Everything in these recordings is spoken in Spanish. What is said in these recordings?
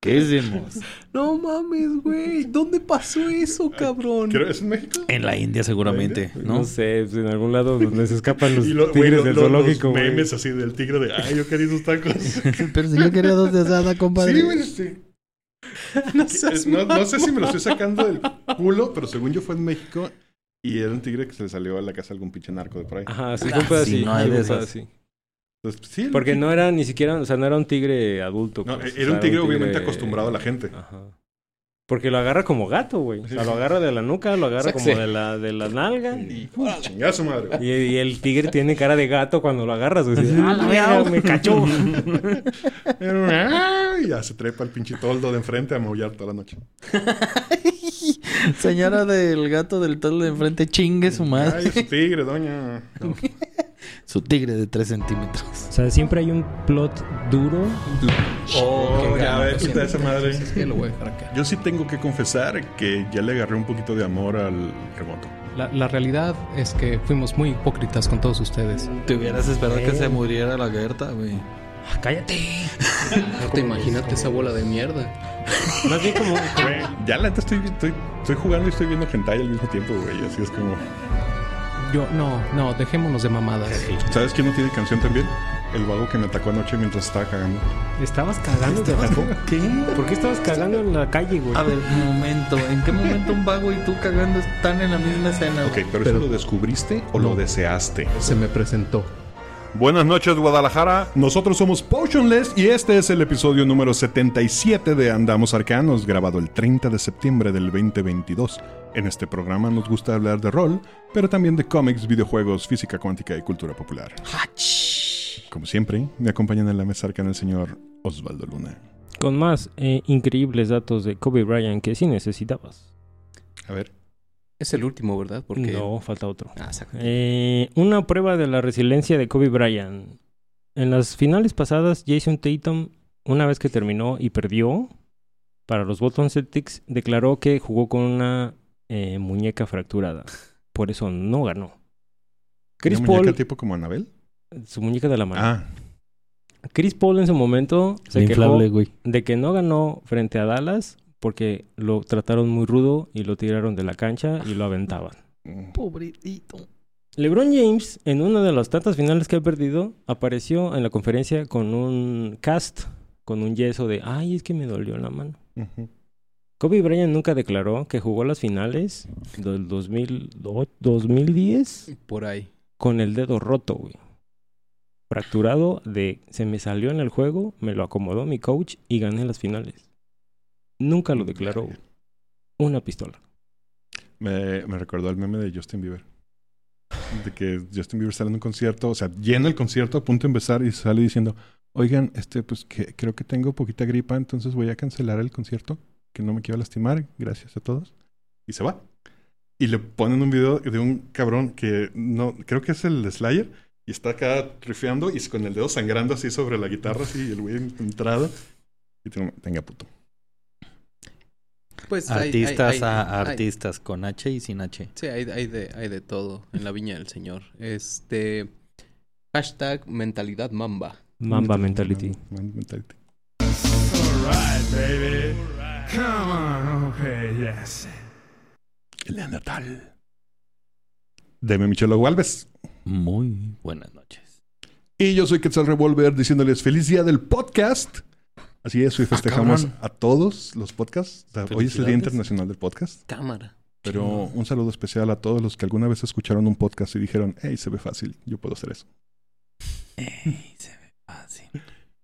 ¿Qué hacemos? No mames, güey. ¿Dónde pasó eso, cabrón? Creo- ¿Es en México? En la India seguramente, No, ¿no? sé, pues, en algún lado donde se escapan los lo- tigres lo- del lo- zoológico, los memes así del tigre de, ay, yo quería esos tacos. Pero si yo quería dos de asada, compadre. sí, güey, sí. No seas No, no sé si me lo estoy sacando del culo, pero según yo fue en México y era un tigre que se le salió a la casa algún pinche narco de por ahí. Ajá, sí, Ah, sí, así, no hay de esas. así. Entonces, sí, el Porque tigre- no era ni siquiera, o sea, no era un tigre adulto. No, pues, o era sea, un tigre obviamente acostumbrado a la gente. Ajá. Porque lo agarra como gato, güey. O sea, lo agarra de la nuca, lo agarra como de la, de la nalga. Y su madre. Y, y el tigre tiene cara de gato cuando lo agarras. güey. ¡Ah, la verga, me cachó! Y ya se trepa el pinche toldo de enfrente a maullar toda la noche. Señora del gato del toldo de enfrente, chingue su Ay, madre. es tigre, doña. Su tigre de 3 centímetros. O sea, siempre hay un plot duro. Oh, qué ya ves, quita esa madre. Es que lo voy a dejar acá. Yo sí tengo que confesar que ya le agarré un poquito de amor al remoto. La, la realidad es que fuimos muy hipócritas con todos ustedes. Te hubieras esperado que se muriera la Gerta, güey. Ah, ¡Cállate! Te imagínate esa bola de mierda. Más bien como... Ya la neta estoy, estoy, estoy jugando y estoy viendo hentai al mismo tiempo, güey. Así es como... Yo, no, no, dejémonos de mamadas. ¿Sabes quién no tiene canción también? El vago que me atacó anoche mientras estaba cagando. ¿Estabas cagando? ¿Te atacó? ¿Qué? ¿Por qué estabas cagando en la calle, güey? A ver, un momento. ¿En qué momento un vago y tú cagando están en la misma escena? Ok, Pero- ¿eso lo descubriste o lo deseaste? Se me presentó. Buenas noches, Guadalajara. Nosotros somos Potionless y este es el episodio número 77 de Andamos Arcanos, grabado el 30 de septiembre del 2022. En este programa nos gusta hablar de rol, pero también de cómics, videojuegos, física cuántica y cultura popular. Como siempre, me acompañan en la mesa arcana el señor Osvaldo Luna. Con más eh, increíbles datos de Kobe Bryant que sí necesitabas. A ver. Es el último, ¿verdad? Porque... No, falta otro. Ah. Eh, una prueba de la resiliencia de Kobe Bryant. En las finales pasadas, Jason Tatum, una vez que terminó y perdió para los Boston Celtics, declaró que jugó con una eh, muñeca fracturada. Por eso no ganó. Chris ¿Una muñeca Paul, tipo como Anabel? su muñeca de la mano. Ah, Chris Paul en su momento se La quejó inflable, güey. de que no ganó frente a Dallas porque lo trataron muy rudo y lo tiraron de la cancha y lo aventaban. mm. Pobrecito. LeBron James, en una de las tantas finales que ha perdido, apareció en la conferencia con un cast, con un yeso de, ay, es que me dolió la mano. Kobe Bryant nunca declaró que jugó las finales del 2008 2010 Por ahí. con el dedo roto, güey. Fracturado de, se me salió en el juego, me lo acomodó mi coach y gané las finales. Nunca lo declaró. Una pistola. Me, me recordó el meme de Justin Bieber. De que Justin Bieber sale en un concierto, o sea, llena el concierto a punto de empezar y sale diciendo, oigan, este, pues que creo que tengo poquita gripa, entonces voy a cancelar el concierto, que no me quiero lastimar, gracias a todos. Y se va. Y le ponen un video de un cabrón que no, creo que es el Slayer, y está acá rifeando y con el dedo sangrando así sobre la guitarra, así, y el güey entrado. Y tengo, tenga puto. Pues hay- Artistas hay- a hay- artistas, con H y sin H. Sí, hay, hay de, hay de todo en la viña del señor. Este... Hashtag mentalidad mamba. Mamba mentality. Man- mentality. El Natal. Deme Michelo Galvez. Muy buenas noches. Y yo soy Quetzal Revolver diciéndoles feliz día del podcast. Así es, hoy festejamos cabrón. a todos los podcasts. Hoy es el Día. Internacional del Podcast. Cámara. Pero un saludo especial a todos los que alguna vez escucharon un podcast y dijeron, hey, se ve fácil, yo puedo hacer eso. Ey, se ve fácil.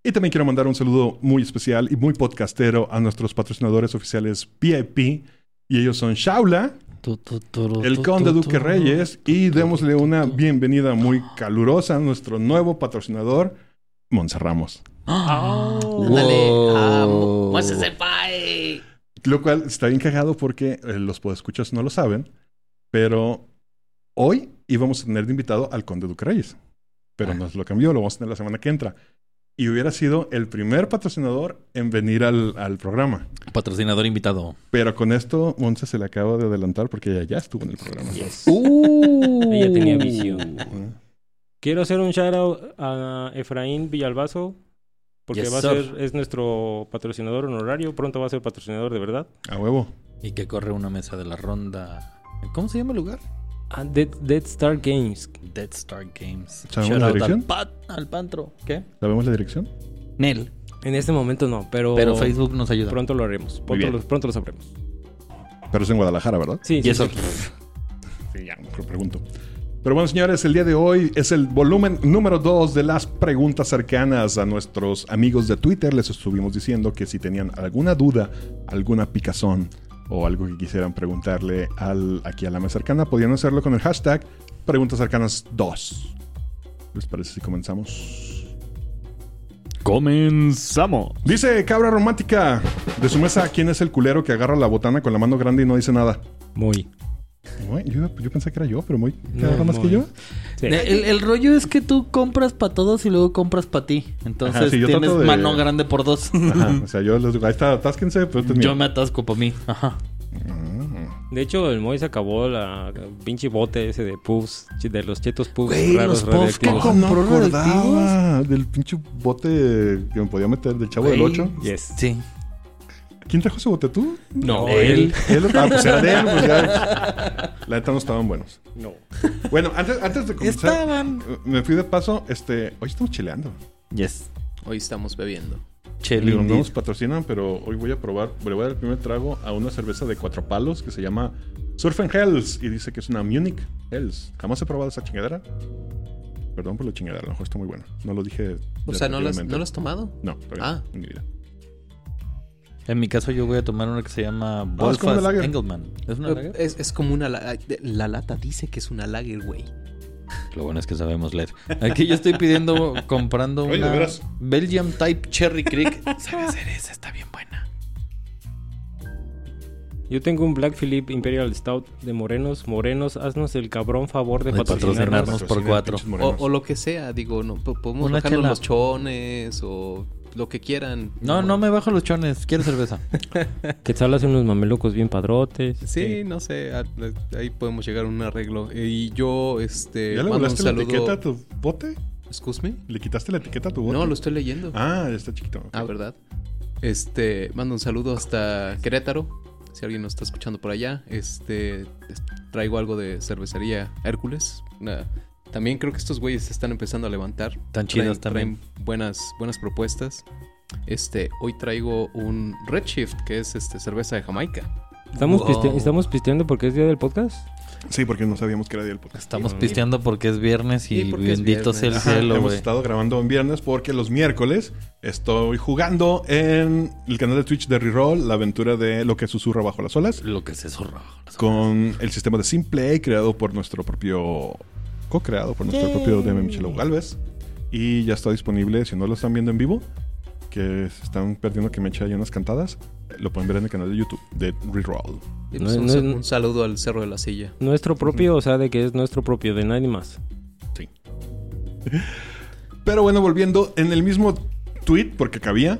Y también quiero mandar un saludo muy especial y muy podcastero a nuestros patrocinadores oficiales VIP. Y ellos son Shaula, Tu, tu, turu, el Conde Duque Reyes. Y démosle una bienvenida muy calurosa a nuestro nuevo patrocinador, Monza ¡Ah! Ándale. Ah, Wow. Moisés el Pai. Lo cual está bien cagado porque eh, los podescuchas no lo saben, pero hoy íbamos a tener de invitado al Conde Duque Reyes. Pero Ah. nos lo cambió, lo vamos a tener la semana que entra. Y hubiera sido el primer patrocinador en venir al, al programa. Patrocinador invitado. Pero con esto, Monse se le acaba de adelantar porque ella ya estuvo en el programa. Yes. Uh. Ella tenía visión. Ujú. Quiero hacer un shout out a Efraín Villalbazo, Porque Yes, va a sir. ser, es nuestro patrocinador honorario, pronto va a ser patrocinador de verdad. A huevo. Y que corre una mesa de la ronda. ¿Cómo se llama el lugar? Ah, Dead, Dead Star Games. Dead Star Games. ¿Sabemos Shout la out dirección? Al, pat, al Pantro. ¿Qué? ¿Sabemos la dirección? Nel. En este momento no, pero, Pero Facebook nos ayuda. pronto lo haremos. Pronto, lo, pronto lo sabremos. Pero es en Guadalajara, ¿verdad? Sí, Y sí, eso. sí. Sí, ya, pregunto. Pero bueno, señores, el día de hoy es el volumen número 2 de las preguntas cercanas a nuestros amigos de Twitter. Les estuvimos diciendo que si tenían alguna duda, alguna picazón o algo que quisieran preguntarle al, aquí a la mesa cercana, podían hacerlo con el hashtag Preguntas Cercanas 2. ¿Les parece si comenzamos? Comenzamos. Dice Cabra Romántica de su mesa, ¿quién es el culero que agarra la botana con la mano grande y no dice nada? Muy. Muy, yo, yo pensé que era yo, pero muy... ¿Te No, más que yo? Sí. El, el rollo es que tú compras para todos y luego compras para ti. Entonces Ajá, sí, yo tienes de- mano grande por dos. Ajá, o sea, yo les digo, ahí está, atásquense, pero este es mío. Yo me atasco para mí. Ajá. Mm. De hecho, el Moy se acabó la pinche bote ese de puffs, de los chetos puffs Güey, raros los puffs que no ¿Compró acordaba del pinche bote que me podía meter del chavo del Güey. 8. Yes. Sí. ¿Quién trajo ese bote tú? No, él. Él, ah, pues era de él, pues ya. La neta no estaban buenos. No. Bueno, antes, antes de comenzar, Estaban. me fui de paso, este, hoy estamos chileando. Yes. Hoy estamos bebiendo. Digo, no nos patrocinan, pero hoy voy a probar, le voy a dar el primer trago a una cerveza de cuatro palos que se llama Surf and Hells y dice que es una Munich Hells. Jamás he probado esa chingadera. Perdón por la chingadera, a lo mejor está muy buena. No lo dije. O sea, ¿no lo has. ¿no lo has tomado? No, todavía Ah. en mi vida. En mi caso, yo voy a tomar una que se llama Wolfas lager. Engelman. ¿Es una Eh, lager? Es, es como una... la- La lata dice que es una lager, güey. Lo bueno es que sabemos leer. Aquí yo estoy pidiendo, comprando Oye, de una veras. Belgium Type Cherry Creek. Sabe hacer esa, está bien buena. Yo tengo un Black Philip Imperial Stout de morenos. Morenos, haznos el cabrón favor de De patrocinarnos. patrocinarnos. por cuatro. O, lo que sea, digo, no, po- podemos chela. los chones o lo que quieran. No, no me bajo los chones. Quiero cerveza. Quetzal hace unos mamelucos bien padrotes. Sí, no sé, a- ahí podemos llegar a un arreglo. Y yo, este, ¿Ya le mando un volaste la saludo. etiqueta a tu bote? Excuse me. ¿Le quitaste la etiqueta a tu bote? No, lo estoy leyendo. Ah, está chiquito. Ah, ¿verdad? Este, mando un saludo hasta Querétaro. Si alguien nos está escuchando por allá, este, es- traigo algo de cervecería Hércules. Una- también creo que estos güeyes se están empezando a levantar. Tan chidas también. Traen buenas, buenas propuestas. Este, hoy traigo un Redshift, que es este cerveza de Jamaica. ¿Estamos, Wow. piste- ¿Estamos pisteando porque es día del podcast? Sí, porque no sabíamos que era día del podcast. Estamos Sí. pisteando porque es viernes y Sí, bendito sea el cielo, hemos estado grabando en viernes porque los miércoles estoy jugando en el canal de Twitch de Reroll la aventura de lo que susurra bajo las olas Lo que se zorra. con el sistema de Simplay creado por nuestro propio co-creado por nuestro propio DM Michelo Galvez y ya está disponible si no lo están viendo en vivo que se están perdiendo que me eche ahí unas cantadas lo pueden ver en el canal de YouTube de Reroll No, pues un, no, saludo al Cerro de la Silla. Nuestro propio, o sea, de que es nuestro propio, de nadie más. Sí. Pero bueno, volviendo, en el mismo tweet, porque cabía,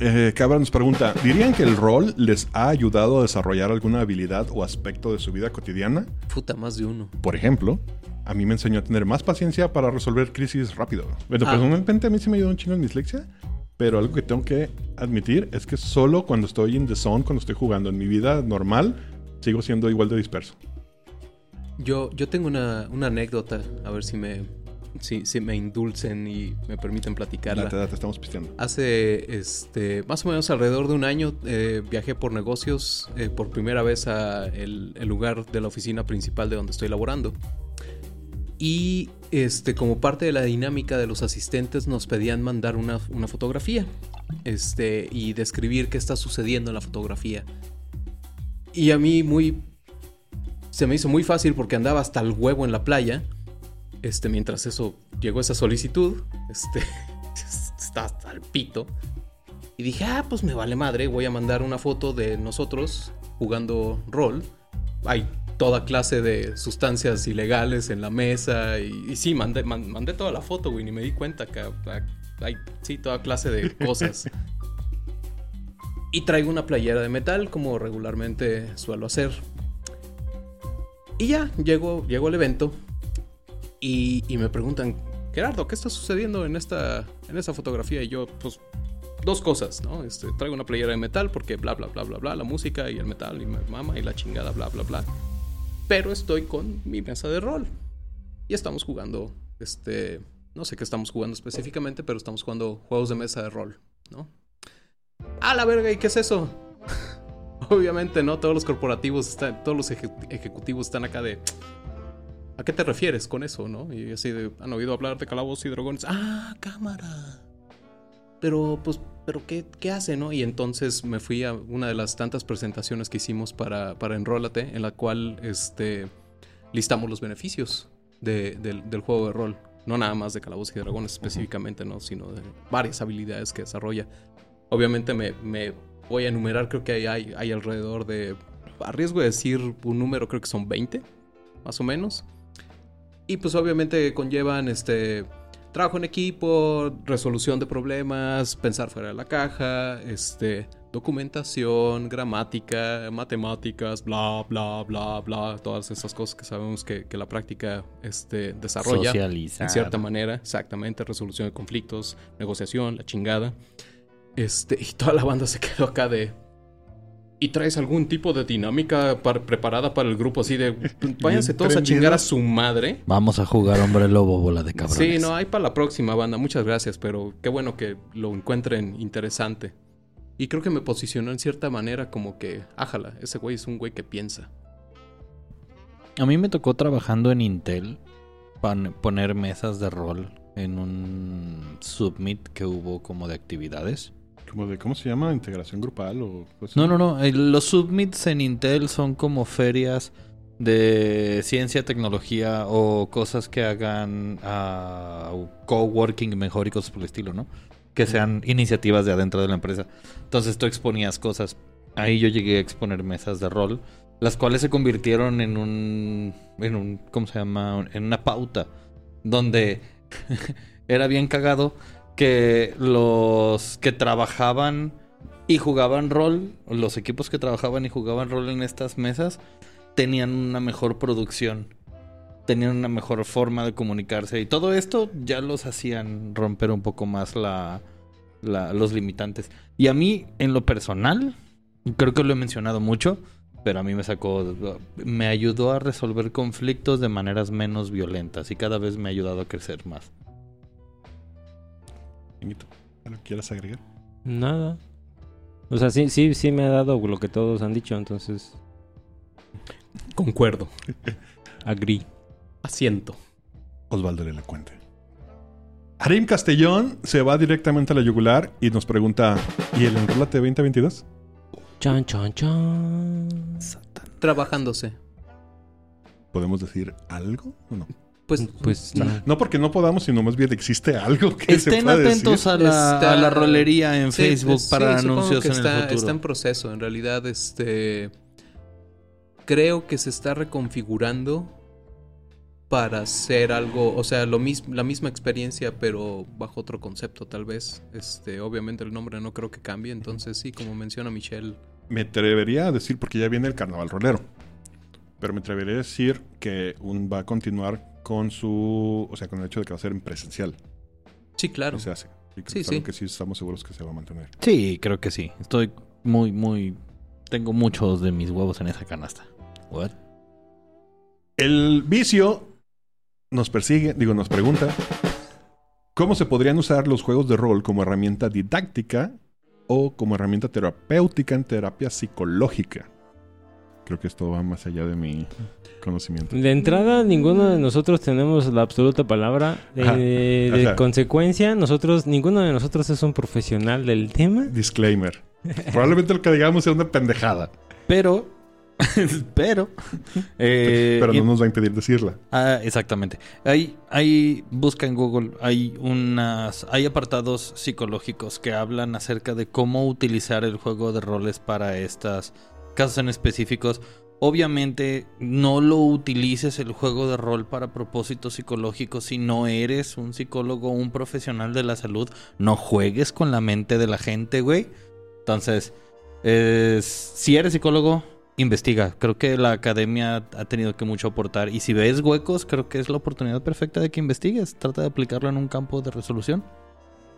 eh, Cabra nos pregunta, ¿dirían que el rol les ha ayudado a desarrollar alguna habilidad o aspecto de su vida cotidiana? Puta, más de uno. Por ejemplo, a mí me enseñó a tener más paciencia para resolver crisis rápido. Bueno, Ah. personalmente a mí sí me ayudó un chingo en dislexia, pero algo que tengo que admitir es que solo cuando estoy en the zone, cuando estoy jugando en mi vida normal, sigo siendo igual de disperso. Yo, yo tengo una, una anécdota, a ver si me, si, si me indulcen y me permiten platicarla. Date, date, estamos pisteando. Hace este más o menos alrededor de un año eh, viajé por negocios eh, por primera vez a el, el lugar de la oficina principal de donde estoy laborando. Y este, como parte de la dinámica de los asistentes, nos pedían mandar una, una fotografía. Este, y describir qué está sucediendo en la fotografía. Y a mí muy. Se me hizo muy fácil porque andaba hasta el huevo en la playa. Este, mientras eso llegó esa solicitud. Este. está hasta el pito. Y dije, ah, pues me vale madre, voy a mandar una foto de nosotros jugando rol. Hay toda clase de sustancias ilegales en la mesa. Y, y sí, mandé, man- mandé toda la foto, güey, ni me di cuenta que hay, sí, toda clase de cosas. y traigo una playera de metal, como regularmente suelo hacer. Y ya, llego, llego al evento y, y me preguntan, Gerardo, ¿qué está sucediendo en esta, en esta fotografía? Y yo, pues, dos cosas, ¿no? Este, traigo una playera de metal porque bla, bla, bla, bla, bla, la música y el metal y mi mamá y la chingada, bla, bla, bla. Pero estoy con mi mesa de rol. Y estamos jugando, este, no sé qué estamos jugando específicamente, pero estamos jugando juegos de mesa de rol, ¿no? A la verga, ¿y qué es eso? Obviamente, ¿no? Todos los corporativos están, todos los eje- ejecutivos están acá de... ¿A qué te refieres con eso, no? Y así de, ¿han oído hablar de calabozos y dragones? Ah, cámara. Pero, pues, ¿pero qué, qué hace, no? Y entonces me fui a una de las tantas presentaciones que hicimos para, para Enrólate, en la cual, este, listamos los beneficios de- del, del juego de rol. No nada más de calabozos y dragones específicamente, ¿no? Sino de varias habilidades que desarrolla. Obviamente me, me voy a enumerar, creo que hay, hay, hay alrededor de, a riesgo de decir un número, creo que son 20, más o menos. Y pues obviamente conllevan este trabajo en equipo, resolución de problemas, pensar fuera de la caja, este documentación, gramática, matemáticas, bla bla bla bla, todas esas cosas que sabemos que, que la práctica este, desarrolla Socializar. en cierta manera, exactamente, resolución de conflictos, negociación, la chingada. Este, y toda la banda se quedó acá de ¿Y traes algún tipo de dinámica par- preparada para el grupo así de váyanse todos a chingar a su madre? Vamos a jugar hombre lobo, bola de cabrones. Sí, no, hay para la próxima banda, muchas gracias, pero qué bueno que lo encuentren interesante. Y creo que me posicionó en cierta manera como que, ájala, ese güey es un güey que piensa. A mí me tocó trabajando en Intel pan- poner mesas de rol en un submit que hubo como de actividades. Como de, ¿cómo se llama? ¿Integración grupal o No, no, no. eh, Los submits en Intel son como ferias de ciencia, tecnología o cosas que hagan ah, coworking mejor y cosas por el estilo, ¿no? Que sean iniciativas de adentro de la empresa. Entonces tú exponías cosas. Ahí yo llegué a exponer mesas de rol, las cuales se convirtieron en un, en un, ¿cómo se llama? En una pauta, donde era bien cagado que los que trabajaban y jugaban rol, los equipos que trabajaban y jugaban rol en estas mesas, tenían una mejor producción, tenían una mejor forma de comunicarse y todo esto ya los hacían romper un poco más la, los limitantes. Y a mí, en lo personal, creo que lo he mencionado mucho, pero a mí me sacó, me ayudó a resolver conflictos de maneras menos violentas y cada vez me ha ayudado a crecer más. ¿Algo quieras agregar? Nada. O sea, sí, sí, sí me ha dado lo que todos han dicho, entonces Concuerdo. agree. Asiento. Osvaldo el Elocuente. Harim Castellón se va directamente a la yugular y nos pregunta: ¿Y el Enrólate 2022? Chan, chan, chan. Trabajándose. ¿Podemos decir algo o no? Pues, Pues No, no. no porque no podamos, sino más bien existe algo que se Estén pueda atentos decir. a la, Está- a la rolería en Sí, Facebook sí, para anuncios que en está, el futuro. Está en proceso, en realidad, este. Creo que se está reconfigurando para hacer algo, o sea, lo mis- la misma experiencia, pero bajo otro concepto, tal vez. Este, obviamente el nombre no creo que cambie, entonces sí, como menciona Michelle. Me atrevería a decir, porque ya viene el carnaval rolero. Pero me atrevería a decir que un va a continuar con su. O sea, con el hecho de que va a ser en presencial. Sí, claro. Y se hace. Y Sí, sí. que sí estamos seguros que se va a mantener. Sí, creo que sí. Estoy muy, muy... Tengo muchos de mis huevos en esa canasta. What? El vicio nos persigue, digo, nos pregunta cómo se podrían usar los juegos de rol como herramienta didáctica o como herramienta terapéutica en terapia psicológica. Creo que esto va más allá de mi conocimiento. De entrada, ninguno de nosotros tenemos la absoluta palabra. De, Ajá, de consecuencia, nosotros, ninguno de nosotros es un profesional del tema. Disclaimer. Probablemente lo que digamos sea una pendejada, Pero... pero... eh, pero y- no nos va a impedir decirla. Ah, exactamente. Hay, hay, busca en Google, hay unas, hay apartados psicológicos que hablan acerca de cómo utilizar el juego de roles para estas casos en específicos. Obviamente, no lo utilices el juego de rol para propósitos psicológicos si no eres un psicólogo un profesional de la salud. No juegues con la mente de la gente, güey. Entonces, es- si eres psicólogo, investiga. Creo que la academia ha tenido que mucho aportar. Y si ves huecos, creo que es la oportunidad perfecta de que investigues. Trata de aplicarlo en un campo de resolución.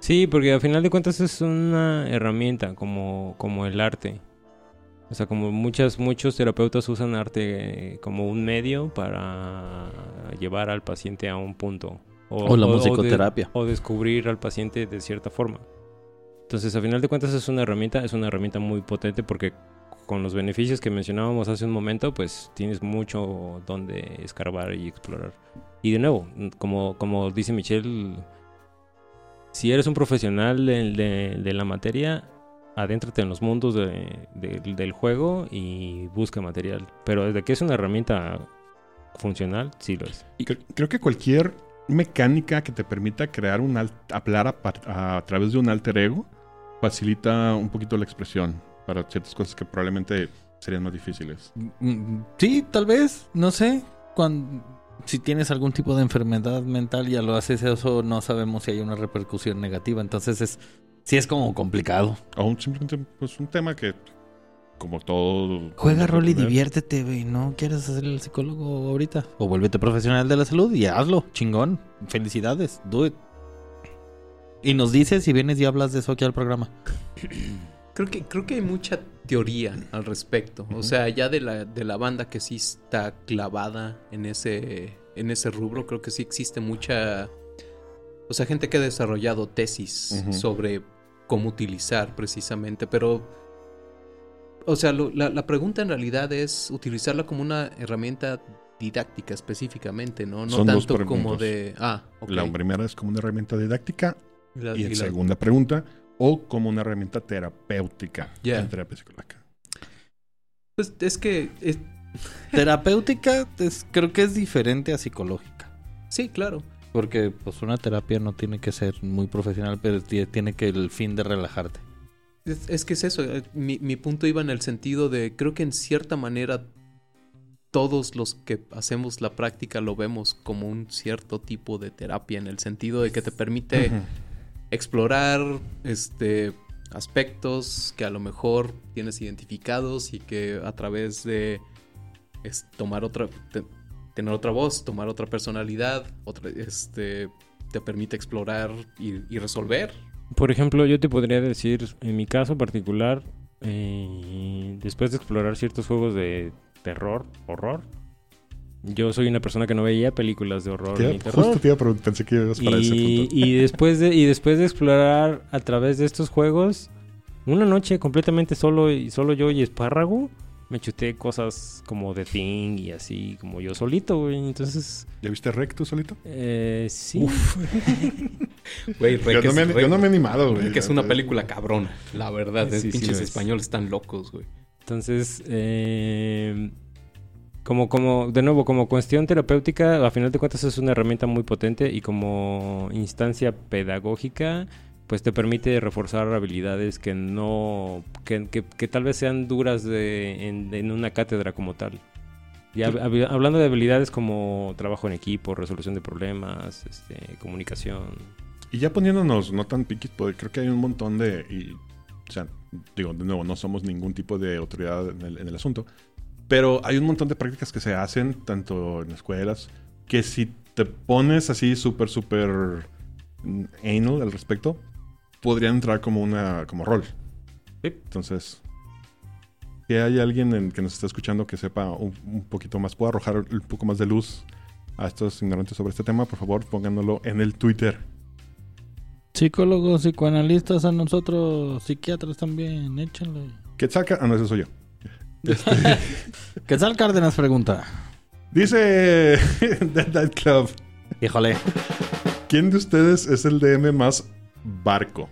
Sí, porque al final de cuentas es una herramienta como, como el arte. O sea, como muchas, muchos terapeutas usan arte eh, como un medio para llevar al paciente a un punto. O la de- musicoterapia. o descubrir al paciente de cierta forma. Entonces, a final de cuentas es una herramienta, es una herramienta muy potente porque con los beneficios que mencionábamos hace un momento, pues tienes mucho donde escarbar y explorar. Y de nuevo, como, como dice Michelle, si eres un profesional de, de- de la materia, adéntrate en los mundos de- de- del juego y busca material. Pero desde que es una herramienta funcional, sí lo es. Cre- Creo que cualquier mecánica que te permita crear un alt- hablar a, través de un alter ego facilita un poquito la expresión para ciertas cosas que probablemente serían más difíciles. Mm, Sí, tal vez, no sé. Cuando, si tienes algún tipo de enfermedad mental y ya lo haces eso, no sabemos si hay una repercusión negativa. Entonces es sí es como complicado. O un, simplemente pues, un tema que, como todo... Juega rol y diviértete, güey. ¿No quieres ser el psicólogo ahorita? O vuélvete profesional de la salud y hazlo. Chingón. Felicidades. Do it. Y nos dices si vienes y hablas de eso aquí al programa. Creo que, creo que hay mucha teoría al respecto. O sea, ya de la, de la banda que sí está clavada en ese, en ese rubro, creo que sí existe mucha... O sea, gente que ha desarrollado tesis sobre cómo utilizar precisamente, pero... O sea, lo- la, la pregunta en realidad es utilizarla como una herramienta didáctica específicamente, ¿no? No Son dos tanto como de... Ah, ok. La primera es como una herramienta didáctica La- y la- segunda pregunta, o como una herramienta terapéutica en terapia psicológica. Pues es que... es- Terapéutica es- creo que es diferente a psicológica. sí, claro. Porque pues una terapia no tiene que ser muy profesional, pero tie- tiene que el fin de relajarte. Es, es que es eso, eh, mi, mi punto iba en el sentido de, creo que en cierta manera todos los que hacemos la práctica lo vemos como un cierto tipo de terapia, en el sentido de que te permite explorar este aspectos que a lo mejor tienes identificados y que a través de es, tomar otra te- tener otra voz, tomar otra personalidad, otra este te permite explorar y, y resolver. Por ejemplo, yo te podría decir, en mi caso particular, eh, después de explorar ciertos juegos de terror, horror, yo soy una persona que no veía películas de horror Te- ni terror. justo te iba a preguntar, pensé que ibas para ese Y, punto. y después de, y después de explorar a través de estos juegos, una noche completamente solo y solo yo y espárrago, me chuté cosas como The Thing y así, como yo solito, güey. Entonces, ¿Ya viste Rec tú solito? eh, sí. Güey, Yo no, me, yo no me he animado, güey. Que es una película cabrona, la verdad. Sí, es sí, pinches sí. españoles están locos, güey. Entonces, eh, como, como, de nuevo, como cuestión terapéutica, a final de cuentas es una herramienta muy potente y como instancia pedagógica, pues te permite reforzar habilidades que no, que, que- que tal vez sean duras de, en, en una cátedra como tal. Y hab- hab- hablando de habilidades como trabajo en equipo, resolución de problemas, este, comunicación. Y ya poniéndonos no tan piquis, pues creo que hay un montón de. Y, o sea, digo, de nuevo, no somos ningún tipo de autoridad en el, en el asunto. Pero hay un montón de prácticas que se hacen, tanto en escuelas, que si te pones así súper, súper mm, anal al respecto, podrían entrar como una como rol. Entonces, si hay alguien en- que nos está escuchando que sepa un, un poquito más, pueda arrojar un poco más de luz a estos ignorantes sobre este tema, por favor, pónganlo en el Twitter. Psicólogos, psicoanalistas, a nosotros, psiquiatras también, échenle. Quetzalca, ah, no, ese soy yo. Quetzal Cárdenas pregunta. Dice Dead Night Club, Híjole. ¿quién de ustedes es el DM más barco?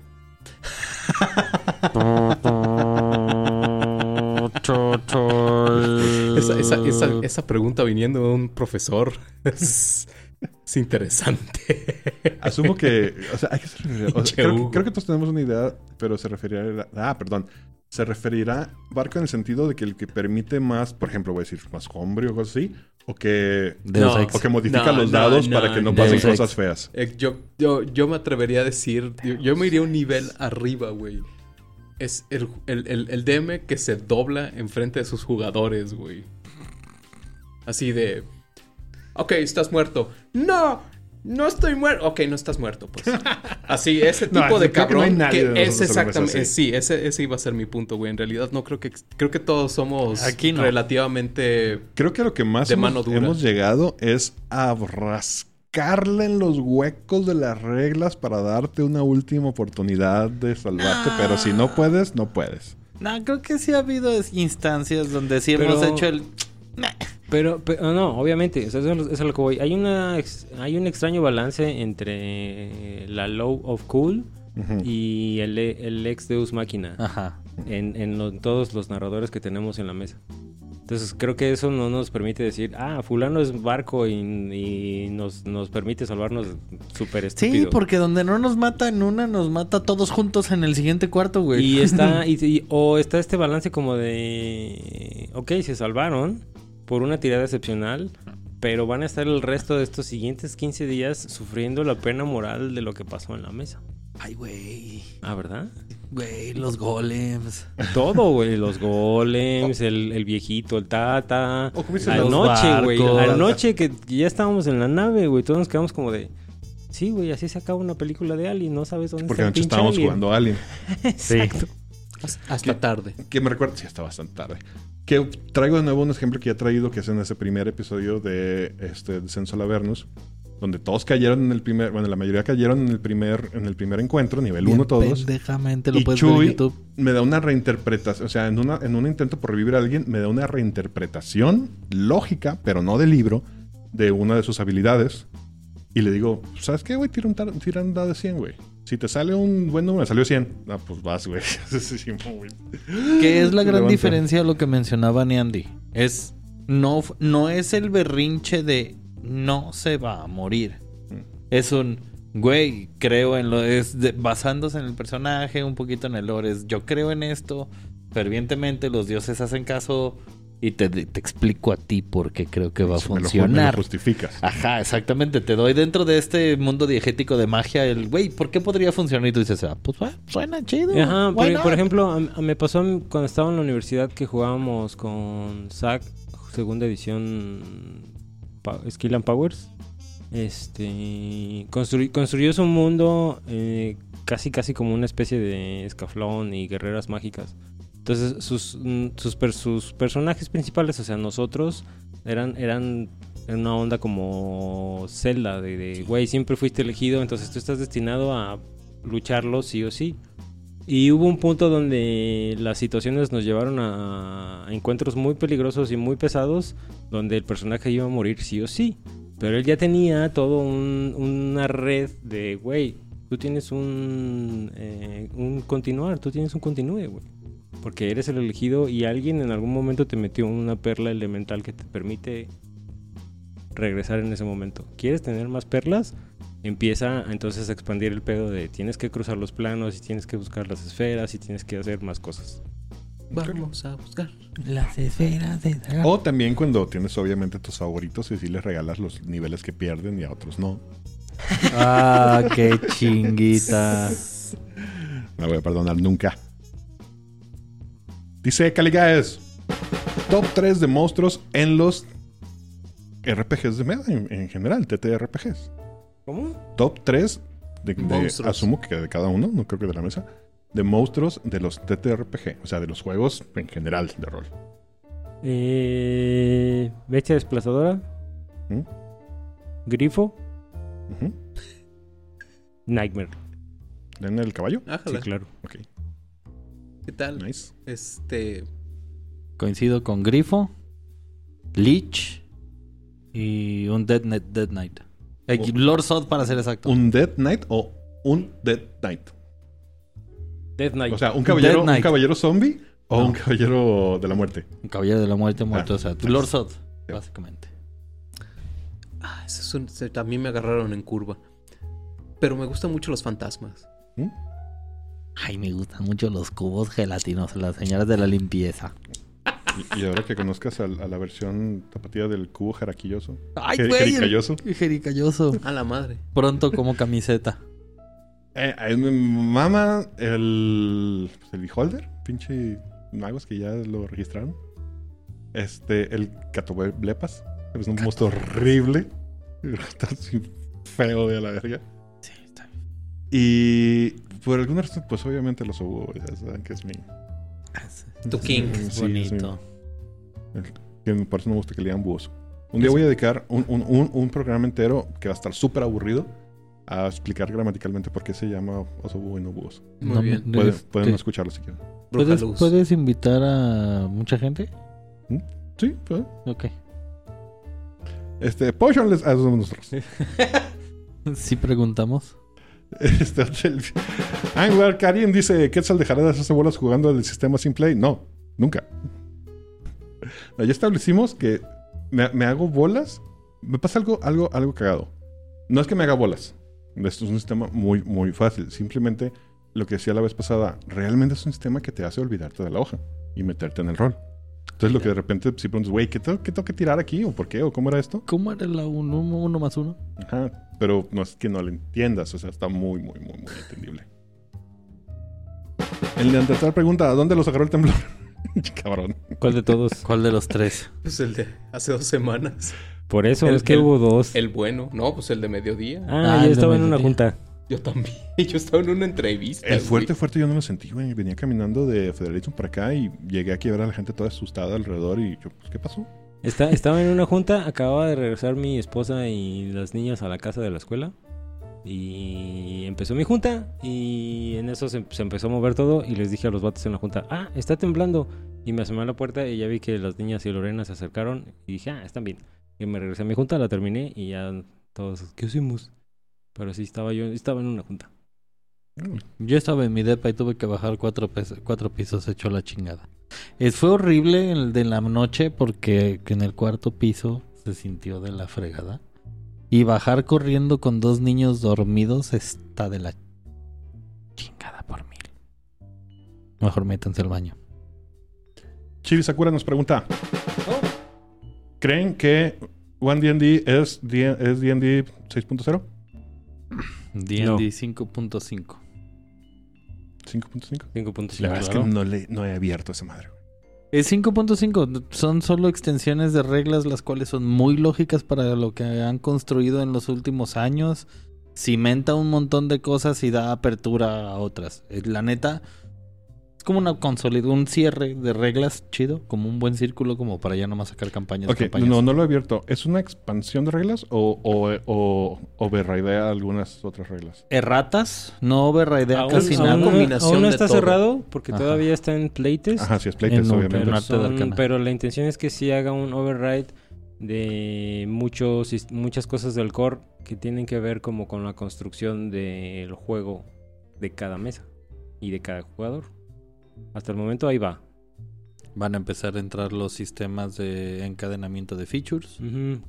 Esa, esa, esa, esa pregunta viniendo de un profesor es, es interesante. Asumo que, o sea, hay que se referirá- o sea, Pinche creo, que todos tenemos una idea, pero se referirá, ah, perdón, se referirá barco en el sentido de que el que permite más, por ejemplo, voy a decir más hombre o cosas así, o que, No. O que modifica No, los dados no, para que no pasen cosas feas. Eh, yo, yo, yo me atrevería a decir, yo, yo me iría un nivel arriba, güey. Es el, el, el, el DM que se dobla enfrente de sus jugadores, güey. Así de... Ok, estás muerto. No, No estoy muerto. Ok, no estás muerto, pues. Así, ese No, tipo de creo que no hay cabrón. nadie que es exactamente. así. Sí, ese, ese iba a ser mi punto, güey. En realidad, no creo que. Creo que todos somos Aquí no. relativamente. Creo que lo que más De hemos, mano dura. hemos llegado es a rascarle en los huecos de las reglas para darte una última oportunidad de salvarte. Ah. Pero si no puedes, no puedes. No, creo que sí ha habido instancias donde sí Pero- hemos hecho el... Pero, pero no, obviamente, o sea, eso, es eso es lo que voy. Hay, una, hay un extraño balance entre la low of cool y el, el ex Deus Máquina Ajá. en, en lo- todos los narradores que tenemos en la mesa. Entonces creo que eso no nos permite decir, ah, fulano es barco y, y nos, nos permite salvarnos súper Sí, estúpido. porque donde no nos mata en una, nos mata todos juntos en el siguiente cuarto, güey. Y está, y, y- o está este balance como de, ok, se salvaron por una tirada excepcional, pero van a estar el resto de estos siguientes 15 días sufriendo la pena moral de lo que pasó en la mesa. Ay, güey. Ah, ¿verdad? Güey, los golems. Todo, güey, los golems, el, el viejito, el tata. O Anoche, güey, anoche que ya estábamos en la nave, güey, todos nos quedamos como de... Sí, güey, así se acaba una película de Alien, no sabes dónde Porque está pinche estábamos alien. jugando Alien. Exacto. Hasta tarde. Que me recuerda, sí, está bastante tarde. Que traigo de nuevo un ejemplo que ya he traído, que es en ese primer episodio de este Descenso a la Avernus, donde todos cayeron en el primer, bueno, la mayoría cayeron en el primer, en el primer encuentro, nivel 1 todos. Pendejamente lo Y puedes ver en YouTube. me da una reinterpretación, o sea, en, una, en un intento por revivir a alguien, me da una reinterpretación lógica, pero no de libro, de una de sus habilidades. Y le digo, ¿sabes qué, güey? Tira un, tar- tira un dado de 100, güey. Si te sale un buen número, me salió 100. Ah, pues vas, güey. Que es la gran Levanta. diferencia de lo que mencionaba Neandy. Es no, no es el berrinche de no se va a morir. Mm. Es un güey, creo en lo es de- basándose en el personaje, un poquito en el lore, es yo creo en esto, fervientemente los dioses hacen caso y te, te explico a ti por qué creo que va a Eso me lo me lo funcionar. justificas. Ajá, exactamente. Te doy dentro de este mundo diegético de magia el, güey, ¿por qué podría funcionar? Y tú dices, ah, pues va, suena chido. Ajá, por, ejemplo, a- a- me pasó cuando estaba en la universidad que jugábamos con Zack, segunda edición Pa- Skill and Powers. Este construy- construyó su mundo eh, casi casi como una especie de escaflón y guerreras mágicas. Entonces sus, mm, sus, per- sus personajes principales, o sea, nosotros, eran, eran una onda como Zelda, de, de, güey, siempre fuiste elegido, entonces tú estás destinado a lucharlo sí o sí. Y hubo un punto donde las situaciones nos llevaron a encuentros muy peligrosos y muy pesados, donde el personaje iba a morir sí o sí. Pero él ya tenía todo un- una red de, güey, tú tienes un, eh, un continuar, tú tienes un continúe, güey. Porque eres el elegido y alguien en algún momento te metió una perla elemental que te permite regresar en ese momento. ¿Quieres tener más perlas? Empieza entonces a expandir el pedo de tienes que cruzar los planos y tienes que buscar las esferas y tienes que hacer más cosas. Vamos a buscar. Las esferas de dragón. O también cuando tienes obviamente tus favoritos y si les regalas los niveles que pierden y a otros no. Ah, qué chinguita. No voy a perdonar nunca. Dice Caligaes. Top 3 de monstruos en los RPGs de mesa en, en general, TTRPGs. ¿Cómo? Top 3 de, de- Monstruos. asumo que de cada uno, no creo que de la mesa, de monstruos de los TTRPG, o sea, de los juegos en general de rol. Eh, bestia desplazadora. ¿Mm? Grifo. Nightmare. ¿En el caballo? Sí, claro. Ok, ¿Qué tal? nice. Este. Coincido con Grifo, Lich y un Dead Knight. Dead Knight. Eh, Oh. Lord Sod para ser exacto. ¿Un Dead Knight o un Dead Knight? Death Knight. O sea, ¿un caballero, Dead un caballero zombie o No. un caballero de la muerte? Un caballero de la muerte muerto. Ah, o sea, nice. Lord Sod, básicamente. Ah, eso es un- también me agarraron en curva. Pero me gustan mucho los fantasmas. ¿Mm? Ay, me gustan mucho los cubos gelatinos, las señoras de la limpieza. Y, y ahora que conozcas a, la versión tapatía del cubo jaraquilloso. Ay, Jer- güey. el- jericalloso. Jericayoso. A la madre. Pronto como camiseta. Eh, eh, me mama el, pues, el Beholder, pinche magos que ya lo registraron. Este, el Catoblepas, es un monstruo horrible. Está así feo de la verga. Y por alguna razón, pues obviamente los Obuo, ya saben que es mi. Tu king. Es Sí, bonito. Que por eso no me gusta que le digan búhos. Un día voy a dedicar un, un- un- un programa entero que va a estar súper aburrido a explicar gramaticalmente por qué se llama oso búho y no búhos. Muy No, bien. Pueden, pueden escucharlo si quieren. ¿Puedes. ¿Puedes invitar a mucha gente? Sí, pues. Ok. Este, Potion les. Ah, somos nosotros. Sí preguntamos. Este, Anglar Karin dice: ¿Quetzal dejará de hacerse bolas jugando el sistema sin play? No, nunca. No, ya establecimos que me, me hago bolas. Me pasa algo, algo, algo cagado. No es que me haga bolas. Esto es un sistema muy, muy fácil. Simplemente lo que decía la vez pasada, realmente es un sistema que te hace olvidarte de la hoja y meterte en el rol. Entonces, lo que de repente si preguntas, güey, ¿qué, tengo- ¿qué tengo que tirar aquí? ¿O por qué? ¿O cómo era esto? ¿Cómo era la uno, uno más uno? Ajá, pero no es que no lo entiendas, o sea, está muy, muy, muy, muy entendible. El Neandertal pregunta, ¿a dónde lo sacaron el temblor? Cabrón. ¿Cuál de todos? ¿Cuál de los tres? Pues el de hace dos semanas. Por eso, El- es que el- hubo dos. El bueno. No, pues el de mediodía. Ah, Ah, yo de estaba en una junta. Yo también. Yo estaba en una entrevista. El güey. fuerte, fuerte yo no lo sentí, güey. Venía caminando de Federalismo para acá y llegué aquí a ver a la gente toda asustada alrededor y yo, pues, ¿qué pasó? Está, estaba en una junta, acababa de regresar mi esposa y las niñas a la casa de la escuela. Y empezó mi junta y en eso se, se empezó a mover todo y les dije a los vatos en la junta, ah, está temblando. Y me asomé a la puerta y ya vi que las niñas y Lorena se acercaron y dije, ah, están bien. Y me regresé a mi junta, la terminé y ya todos, ¿qué hicimos? Pero sí estaba yo, estaba en una junta. Yo estaba en mi depa y tuve que bajar cuatro, cuatro pisos hecho la chingada. Es, fue horrible el de la noche porque que en el cuarto piso se sintió de la fregada. Y bajar corriendo con dos niños dormidos está de la chingada por mil. Mejor métanse al baño. Chibi Sakura nos pregunta, ¿creen que One D&D es D- es D&D 6.0? D&D No. 5.5. 5.5? 5.5. La verdad es que no, le, no he abierto esa madre. Es 5.5. Son solo extensiones de reglas las cuales son muy lógicas para lo que han construido en los últimos años. Cimenta un montón de cosas y da apertura a otras. Eh, La neta, como una consolida, un cierre de reglas chido, como un buen círculo como para ya nomás sacar campañas. Ok, campañas. no, no lo he abierto. ¿Es una expansión de reglas o, o, o overridea algunas otras reglas? Erratas, no overridea Aún, casi aún nada. no- aún- combinación aún no de está todo. cerrado porque Ajá. todavía está en playtest. Ajá, sí, es playtest, obviamente. de Son- pero la intención es que sí haga un override de muchos, muchas cosas del core que tienen que ver como con la construcción del juego de cada mesa y de cada jugador. Hasta el momento ahí va. Van a empezar a entrar los sistemas de encadenamiento de features.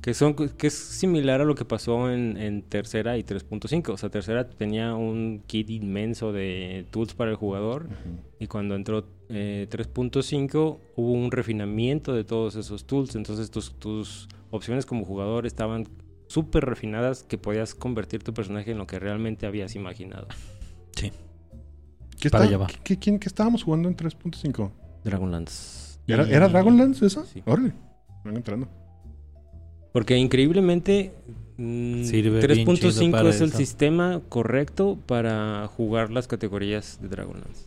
Que, son, que es similar a lo que pasó en, en tercera y 3.5. O sea, tercera tenía un kit inmenso de tools para el jugador. Y cuando entró eh, 3.5 hubo un refinamiento de todos esos tools. Entonces tus, tus opciones como jugador estaban súper refinadas que podías convertir tu personaje en lo que realmente habías imaginado. ¿Qué, Para está- allá va. ¿qué- qué- quién- qué estábamos jugando en 3.5? Dragonlance. ¿Era, Y- ¿Era Dragonlance esa? Sí. Órale. Van entrando. Porque increíblemente mm, Sirve bien chido 3.5 para es el eso. sistema correcto para jugar las categorías de Dragonlance.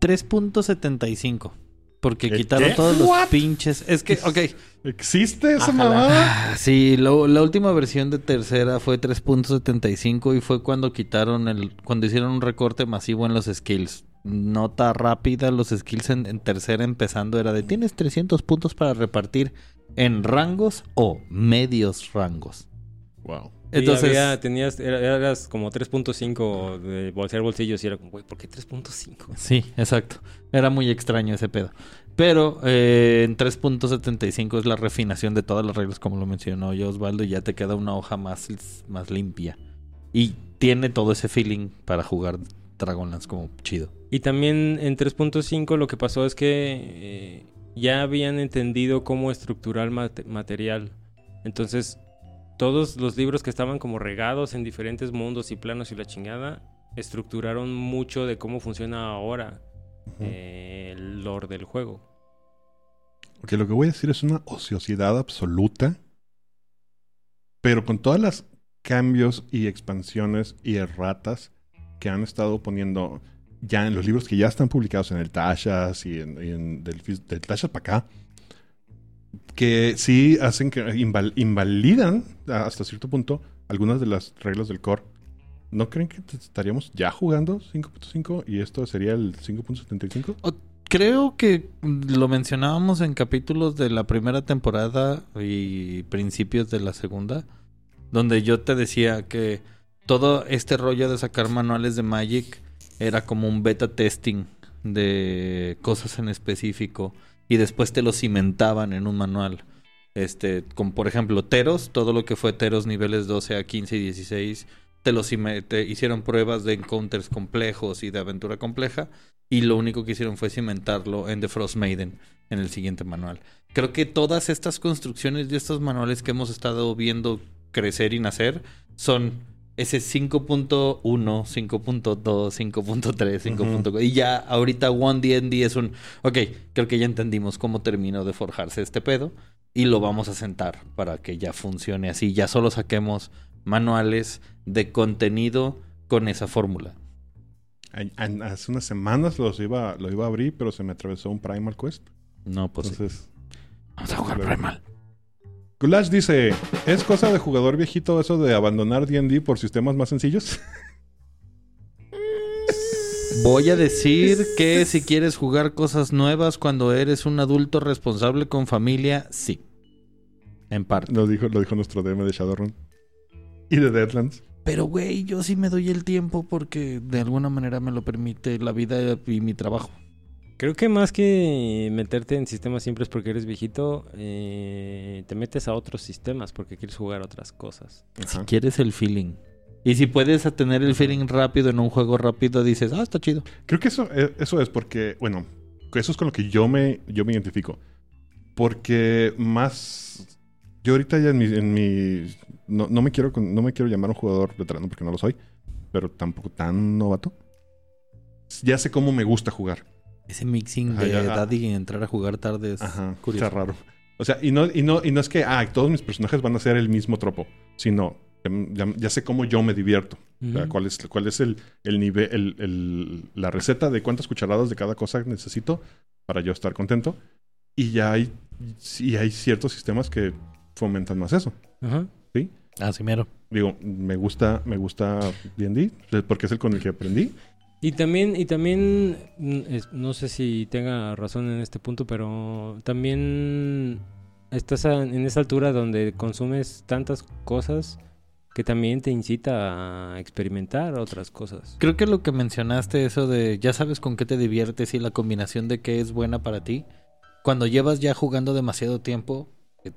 3.75. Porque ¿Qué? quitaron ¿Qué? todos los What? pinches. Es que, ok. ¿Existe esa Ájala. mamada? Sí, lo- la última versión de tercera fue 3.75 y fue cuando quitaron el, cuando hicieron un recorte masivo en los skills. Nota rápida, los skills en, en tercera empezando era de tienes 300 puntos para repartir en rangos o medios rangos. Wow. Entonces, Entonces tenías, era- eras como 3.5 de bolsear bolsillos y era como, güey, ¿por qué 3.5? sí, exacto. Era muy extraño ese pedo. Pero eh, en 3.75 es la refinación de todas las reglas, como lo mencionó yo Osvaldo, y ya te queda una hoja más, más limpia. Y tiene todo ese feeling para jugar Dragonlance como chido. Y también en 3.5 lo que pasó es que eh, ya habían entendido cómo estructurar mate- material. Entonces, todos los libros que estaban como regados en diferentes mundos y planos y la chingada, estructuraron mucho de cómo funciona ahora eh, el lore del juego. Ok, lo que voy a decir es una ociosidad absoluta. Pero con todas las cambios y expansiones y erratas que han estado poniendo ya en los libros que ya están publicados en el Tashas y en, y en del, del Tashas para acá, que sí hacen que inval- invalidan hasta cierto punto algunas de las reglas del core. ¿No creen que estaríamos ya jugando 5.5 y esto sería el 5.75? Creo que lo mencionábamos en capítulos de la primera temporada y principios de la segunda, donde yo te decía que todo este rollo de sacar manuales de Magic era como un beta testing de cosas en específico y después te lo cimentaban en un manual. Este, como por ejemplo Teros, todo lo que fue Teros niveles 12 a 15 y 16, te lo te hicieron pruebas de encounters complejos y de aventura compleja y lo único que hicieron fue cimentarlo en The Frost Maiden en el siguiente manual. Creo que todas estas construcciones de estos manuales que hemos estado viendo crecer y nacer son ese 5.1, 5.2, 5.3, 5.4 y ya ahorita One D&D es un ok, creo que ya entendimos cómo terminó de forjarse este pedo y lo vamos a sentar para que ya funcione así, ya solo saquemos manuales de contenido con esa fórmula. Hace unas semanas los iba, lo iba a abrir, pero se me atravesó un Primal Quest. No, pues sí. Entonces, Vamos a jugar. Primal. Gulash dice, ¿es cosa de jugador viejito eso de abandonar D&D por sistemas más sencillos? Voy a decir que si quieres jugar cosas nuevas cuando eres un adulto responsable con familia, sí. En parte. Lo dijo, lo dijo nuestro DM de Shadowrun. Y de Deadlands. Pero, güey, yo sí me doy el tiempo porque de alguna manera me lo permite la vida y mi trabajo. Creo que más que meterte en sistemas simples porque eres viejito, eh, te metes a otros sistemas porque quieres jugar otras cosas. Si quieres el feeling. Y si puedes tener el feeling rápido en un juego rápido, dices, ah, está chido. Creo que eso, eh, eso es porque, bueno, eso es con lo que yo me, yo me identifico. Porque más... Yo ahorita ya en mi... en mi- no, no me quiero, con- no me quiero llamar un jugador veterano porque no lo soy. Pero tampoco tan novato. Ya sé cómo me gusta jugar. Ese mixing Ajá, de ya. edad y entrar a jugar tarde es Ajá, curioso. está raro. O sea, y no, y, no, y no es que, ah, todos mis personajes van a ser el mismo tropo, sino em, ya, ya sé cómo yo me divierto. O sea, cuál es, cuál es el, el nivel, el- el- la receta de cuántas cucharadas de cada cosa necesito para yo estar contento. Y ya hay, sí hay ciertos sistemas que fomentan más eso. Ajá. Así mero. Digo, me gusta, me gusta D&D, porque es el con el que aprendí. Y también, y también, mm, no sé si tenga razón en este punto, pero también estás en esa altura donde consumes tantas cosas que también te incita a experimentar otras cosas. Creo que lo que mencionaste, eso de ya sabes con qué te diviertes y la combinación de qué es buena para ti, cuando llevas ya jugando demasiado tiempo, eh,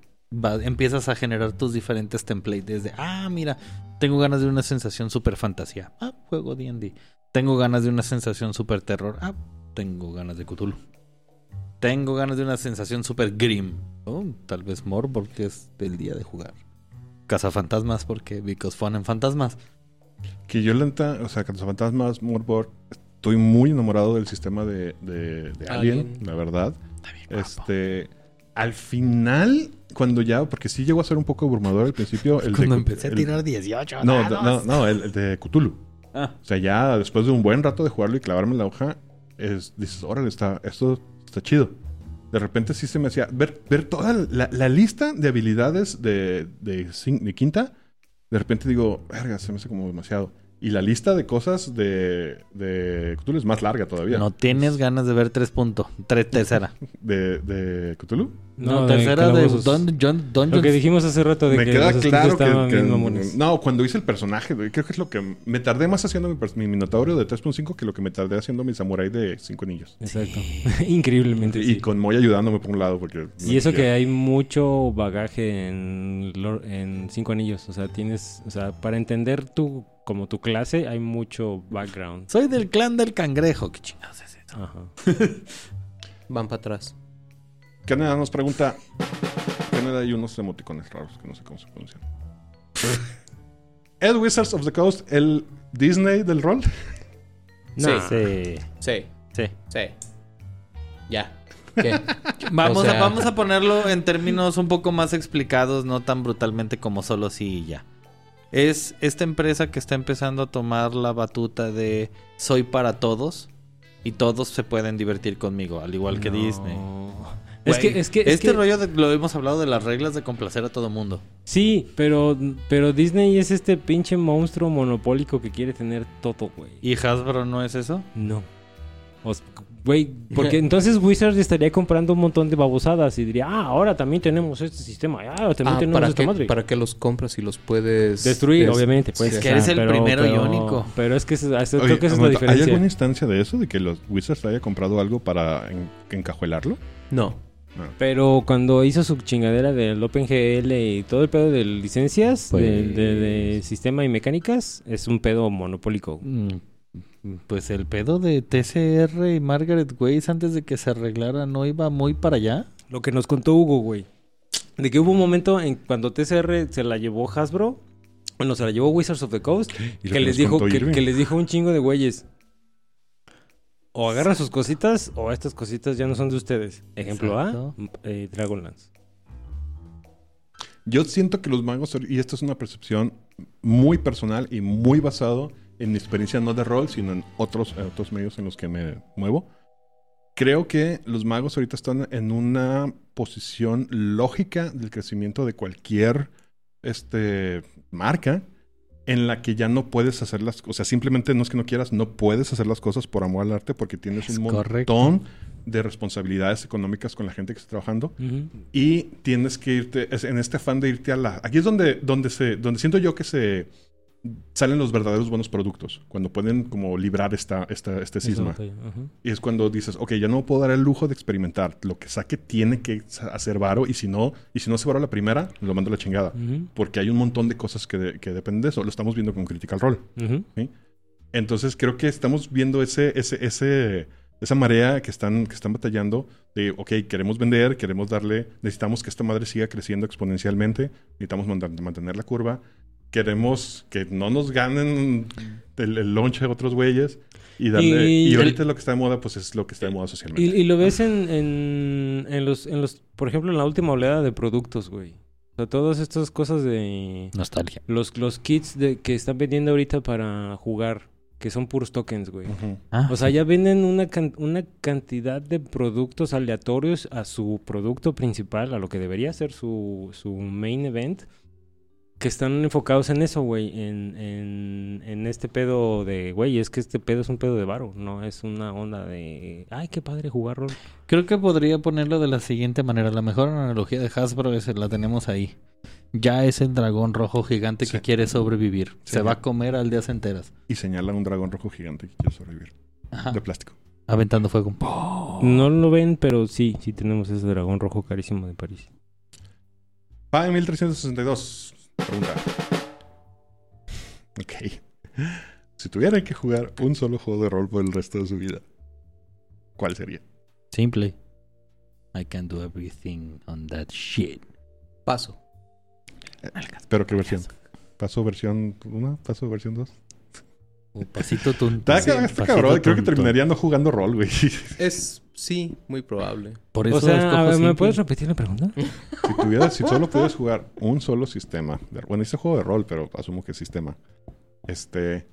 empiezas a generar tus diferentes templates de, ah, mira, tengo ganas de una sensación super fantasía, ah, juego D&D. Tengo ganas de una sensación super terror, ah, tengo ganas de Cthulhu. Tengo ganas de una sensación super grim, oh, tal vez more porque es el día de jugar. Cazafantasmas porque because fun en fantasmas. Que yo lenta, o sea, Fantasmas, Morbord, estoy muy enamorado del sistema de, de, de Alien, Alien. la verdad. Este, al final, cuando ya, porque sí llegó a ser un poco abrumador al principio. El Cuando de, empecé a tirar 18 No, dados. no, no, el, el de Cthulhu. Ah. O sea, ya después de un buen rato de jugarlo y clavarme en la hoja, es, dices, órale, está, esto está chido. De repente sí se me hacía ver, ver toda la, lista de habilidades de, de, de quinta. De repente digo, verga, se me hace como demasiado. Y la lista de cosas de, de Cthulhu es más larga todavía. No tienes ganas de ver 3 puntos. Tres, tercera. De, de Cthulhu. No, tercera de. Dun- Dun- Lo que dijimos hace rato de me que queda los claro que, no cuando hice el personaje creo que es lo que me tardé más haciendo mi, mi minotauro de 3.5 que lo que me tardé haciendo mi samurai de 5 anillos Exacto. Increíblemente. y sí. con Moy ayudándome por un lado porque Y eso que hay mucho bagaje en, en Cinco Anillos. O sea, tienes... O sea, para entender tu... Como tu clase, hay mucho background. Soy del clan del cangrejo. ¿Qué chingados es eso? Ajá. Van para atrás. Canadá nos pregunta Canadá hay unos emoticones raros que no sé cómo se pronuncian ¿Es Wizards of the Coast el Disney del rol? No. Sí. Sí. Sí, Sí. sí. Ya. ¿Qué? Vamos, O sea- a, vamos a ponerlo en términos un poco más explicados, no tan brutalmente como solo sí y ya. Es esta empresa que está empezando a tomar la batuta de soy para todos y todos se pueden divertir conmigo, al igual que No. Disney. Es que, es que, es este que- rollo de, lo hemos hablado de las reglas de complacer a todo mundo. Sí, pero, pero Disney es este pinche monstruo monopólico que quiere tener todo, güey. ¿Y Hasbro no es eso? No. O s- Güey, porque entonces Wizards estaría comprando un montón de babosadas y diría, ah, ahora también tenemos este sistema, ah, también Ah, tenemos ¿para, esta qué, madre. ¿Para qué los compras y los puedes Destruir, des- obviamente. Pues, Es que eres el primero y único. Pero es que Oye, creo que esa es la momento, ¿Hay diferencia. alguna instancia de eso? ¿De que los Wizards haya comprado algo para en- encajuelarlo? No. Pero cuando hizo su chingadera del OpenGL y todo el pedo de licencias, Pues- de, de- de sistema y mecánicas, es un pedo monopólico. Mm, Pues el pedo de TCR y Margaret Weiss antes de que se arreglara no iba muy para allá. Lo que nos contó Hugo, güey. De que hubo un momento en cuando TCR se la llevó Hasbro, bueno, se la llevó Wizards of the Coast, que les dijo que, les dijo un chingo de güeyes. O agarran sus cositas o estas cositas ya no son de ustedes. Ejemplo Exacto. A, eh, Dragonlance. Yo siento que los magos, y esto es una percepción muy personal y muy basado en mi experiencia no de rol, sino en otros, en otros medios en los que me muevo. Creo que los magos ahorita están en una posición lógica del crecimiento de cualquier este, marca en la que ya no puedes hacer las O sea, simplemente no es que no quieras, no puedes hacer las cosas por amor al arte porque tienes Es un correcto. montón de responsabilidades económicas con la gente que está trabajando y tienes que irte es en este afán de irte a la aquí es donde donde se donde siento yo que se salen los verdaderos buenos productos cuando pueden como librar esta, esta este cisma Eso, ajá. y es cuando dices ok ya no puedo dar el lujo de experimentar. Lo que saque tiene que hacer varo y si no y si no se varo la primera lo mando a la chingada. Ujú, porque hay un montón de cosas que, de- que dependen de eso. Lo estamos viendo con Critical Role ujú. entonces creo que estamos viendo ese, ese, ese, esa marea que están, que están batallando de, ok, queremos vender, queremos darle, necesitamos que esta madre siga creciendo exponencialmente, necesitamos mantener la curva, queremos que no nos ganen el, el launch de otros güeyes y darle... Y- Y, ahorita lo que está de moda, pues es lo que está de moda Y, socialmente. y lo ves en, en, en los, en los, por ejemplo, en la última oleada de productos, güey. O sea, todas estas cosas de... Nostalgia. Los, los kits de, que están vendiendo ahorita para jugar, que son puros tokens, güey. Ah, O sea, ya venden una, can- una cantidad de productos aleatorios a su producto principal, a lo que debería ser su, su main event, que están enfocados en eso, güey, en, en, en este pedo de, güey, es que este pedo es un pedo de varo, no es una onda de, ay, qué padre jugar rol. Creo que podría ponerlo de la siguiente manera. La mejor analogía de Hasbro es la tenemos ahí. Ya es el dragón rojo gigante que quiere sobrevivir. Sí. Se va a comer aldeas enteras. Y señala un dragón rojo gigante que quiere sobrevivir. Ajá. De plástico. Aventando fuego. No lo ven, pero sí, sí tenemos ese dragón rojo carísimo de París. Pa en 1362. Pregunta. Ok. Si tuviera que jugar un solo juego de rol por el resto de su vida, ¿cuál sería? Simple. I can do everything on that shit. Paso. ¿Pero qué versión? ¿Paso versión 1? ¿Paso versión 2? O pasito tun. Está, Sí, está pasito cabrón. Creo que terminaría no jugando rol, güey. si Es, sí, muy probable. Por eso O sea, escojo a ver, ¿me puedes repetir la pregunta? tuvieras, si solo pudieras jugar un solo sistema, de- bueno, este juego de rol, pero asumo que es sistema, este,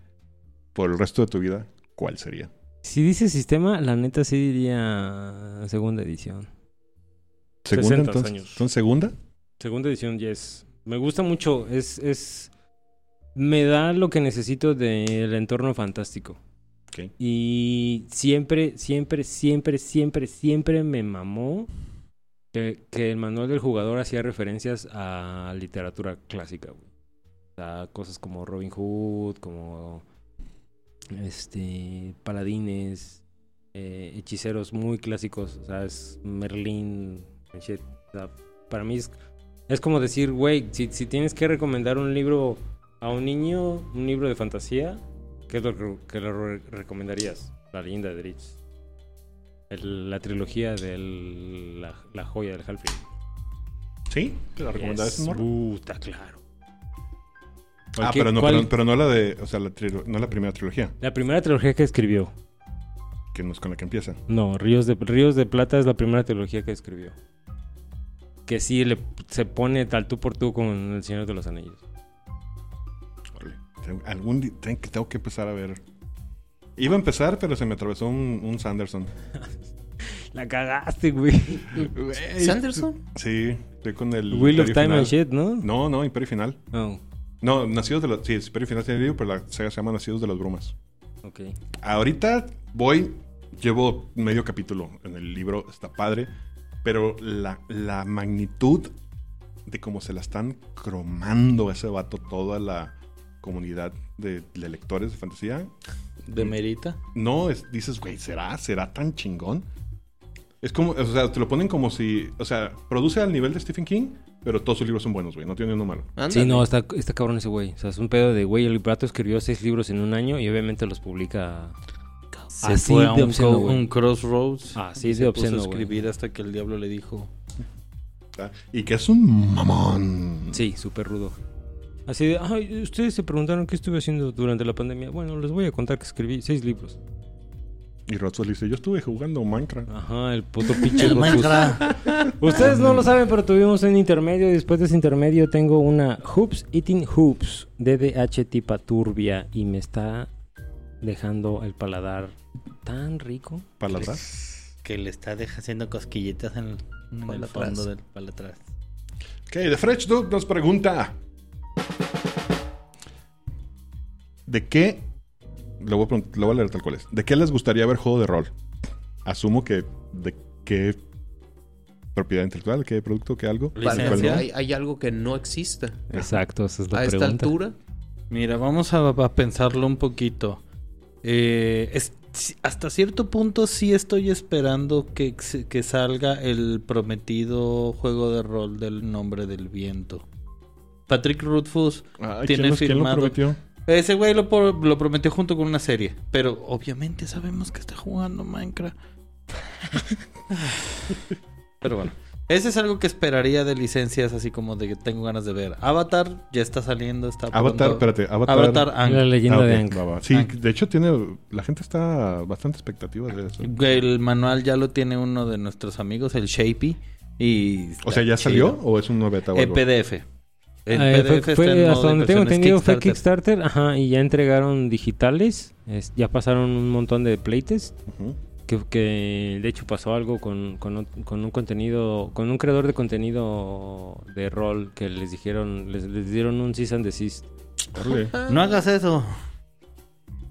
por el resto de tu vida, ¿cuál sería? Si dice sistema, la neta sí diría segunda edición. ¿Segunda 60 entonces? años. ¿Entonces segunda? Segunda edición, yes. Me gusta mucho. Es, es. Me da lo que necesito del entorno fantástico. Y siempre, siempre, siempre, siempre, siempre me mamó que, que el manual del jugador hacía referencias a literatura clásica, güey. O sea, cosas como Robin Hood, como este paladines, eh, hechiceros muy clásicos, o sea, es Merlín, shit. O sea, para mí es, es como decir, güey, si, si tienes que recomendar un libro a un niño, un libro de fantasía, ¿qué es lo que, le re- recomendarías? La leyenda de Dritz. El- la trilogía de la, la joya del Halfling. ¿Sí? ¿Te la recomendabas? Puta, claro. Ah, pero no, pero, pero no la de, o sea, la no la primera trilogía, La primera trilogía que escribió. que no es con la que empieza. No, Ríos de, Ríos de Plata es la primera trilogía que escribió. Que sí le, se pone tal tú por tú con El Señor de los Anillos. Tengo- Algún día tengo que, tengo que empezar a ver. Iba a empezar, pero se me atravesó un, un Sanderson. La cagaste, güey. ¿Sanderson? Sí, estoy con el. Wheel of Time Final. and shit, ¿no? No, no, Imperio Final. Oh, No, Nacidos de los. Sí, Imperio Final tiene libro, pero la saga se llama Nacidos de las Brumas. ok. Ahorita voy, llevo medio capítulo en el libro, está padre, pero la, la magnitud de cómo se la están cromando a ese vato toda la comunidad de, de lectores de fantasía, De Merita. no es, dices, güey, ¿será? ¿Será tan chingón? Es como, o sea, te lo ponen como si, o sea, produce al nivel de Stephen King, pero todos sus libros son buenos, güey, no tiene uno malo. Sí, no, está, está cabrón ese güey. O sea, es un pedo de güey. El vato escribió seis libros en un año y obviamente los publica. Se Así fue a de un, obsceno, un crossroads. Así de obsceno, puso a escribir hasta que el diablo le dijo. ¿tá? Y que es un mamón. Sí, súper rudo. Así de, ay, ustedes se preguntaron qué estuve haciendo durante la pandemia. Bueno, les voy a contar que escribí seis libros. Y le dice, yo estuve jugando Minecraft. Ajá, el puto pinche El. Minecraft. Ustedes no lo saben, pero tuvimos un intermedio. y Después de ese intermedio tengo una Hoops Eating Hoops DDH tipa turbia y me está dejando el paladar tan rico. Paladar. que le está haciendo cosquillitas en, en el fondo del palatrás. Ok, The Fresh Duke nos pregunta. ¿De qué? Lo voy, a lo voy a leer tal cual es. ¿De qué les gustaría ver juego de rol? Asumo que de qué propiedad intelectual, qué producto, qué algo. Licencia. hay, hay algo que no exista. Exacto, esa es la A esta altura, Mira, vamos a, a pensarlo un poquito. Eh, es- hasta cierto punto sí estoy esperando que salga el prometido juego de rol del nombre del viento. Patrick Rothfuss Ay, Tiene ¿quién, nos- quién lo firmado. prometió? Ese güey lo, por- lo prometió junto con una serie. Pero obviamente sabemos que está jugando Minecraft. pero bueno. Ese es algo que esperaría de licencias, así como de que tengo ganas de ver. Avatar ya está saliendo, está Avatar, pronto. espérate, Avatar. Avatar Aang. La leyenda Ah, de va, va. Sí, de hecho tiene, la gente está bastante expectativa de eso. El manual ya lo tiene uno de nuestros amigos, el Shapey. Y O sea, ¿ya salió o es un nuevo beta o algo? PDF. Eh, fue- está fue- en modo hasta de donde tengo entendido fue Kickstarter. Ajá, y ya entregaron digitales, es- ya pasaron un montón de playtests, Ujú. que, que de hecho pasó algo con, con, con un contenido, con un creador de contenido de rol que les dijeron, les, les dieron un cease and desist, Órale. No hagas eso.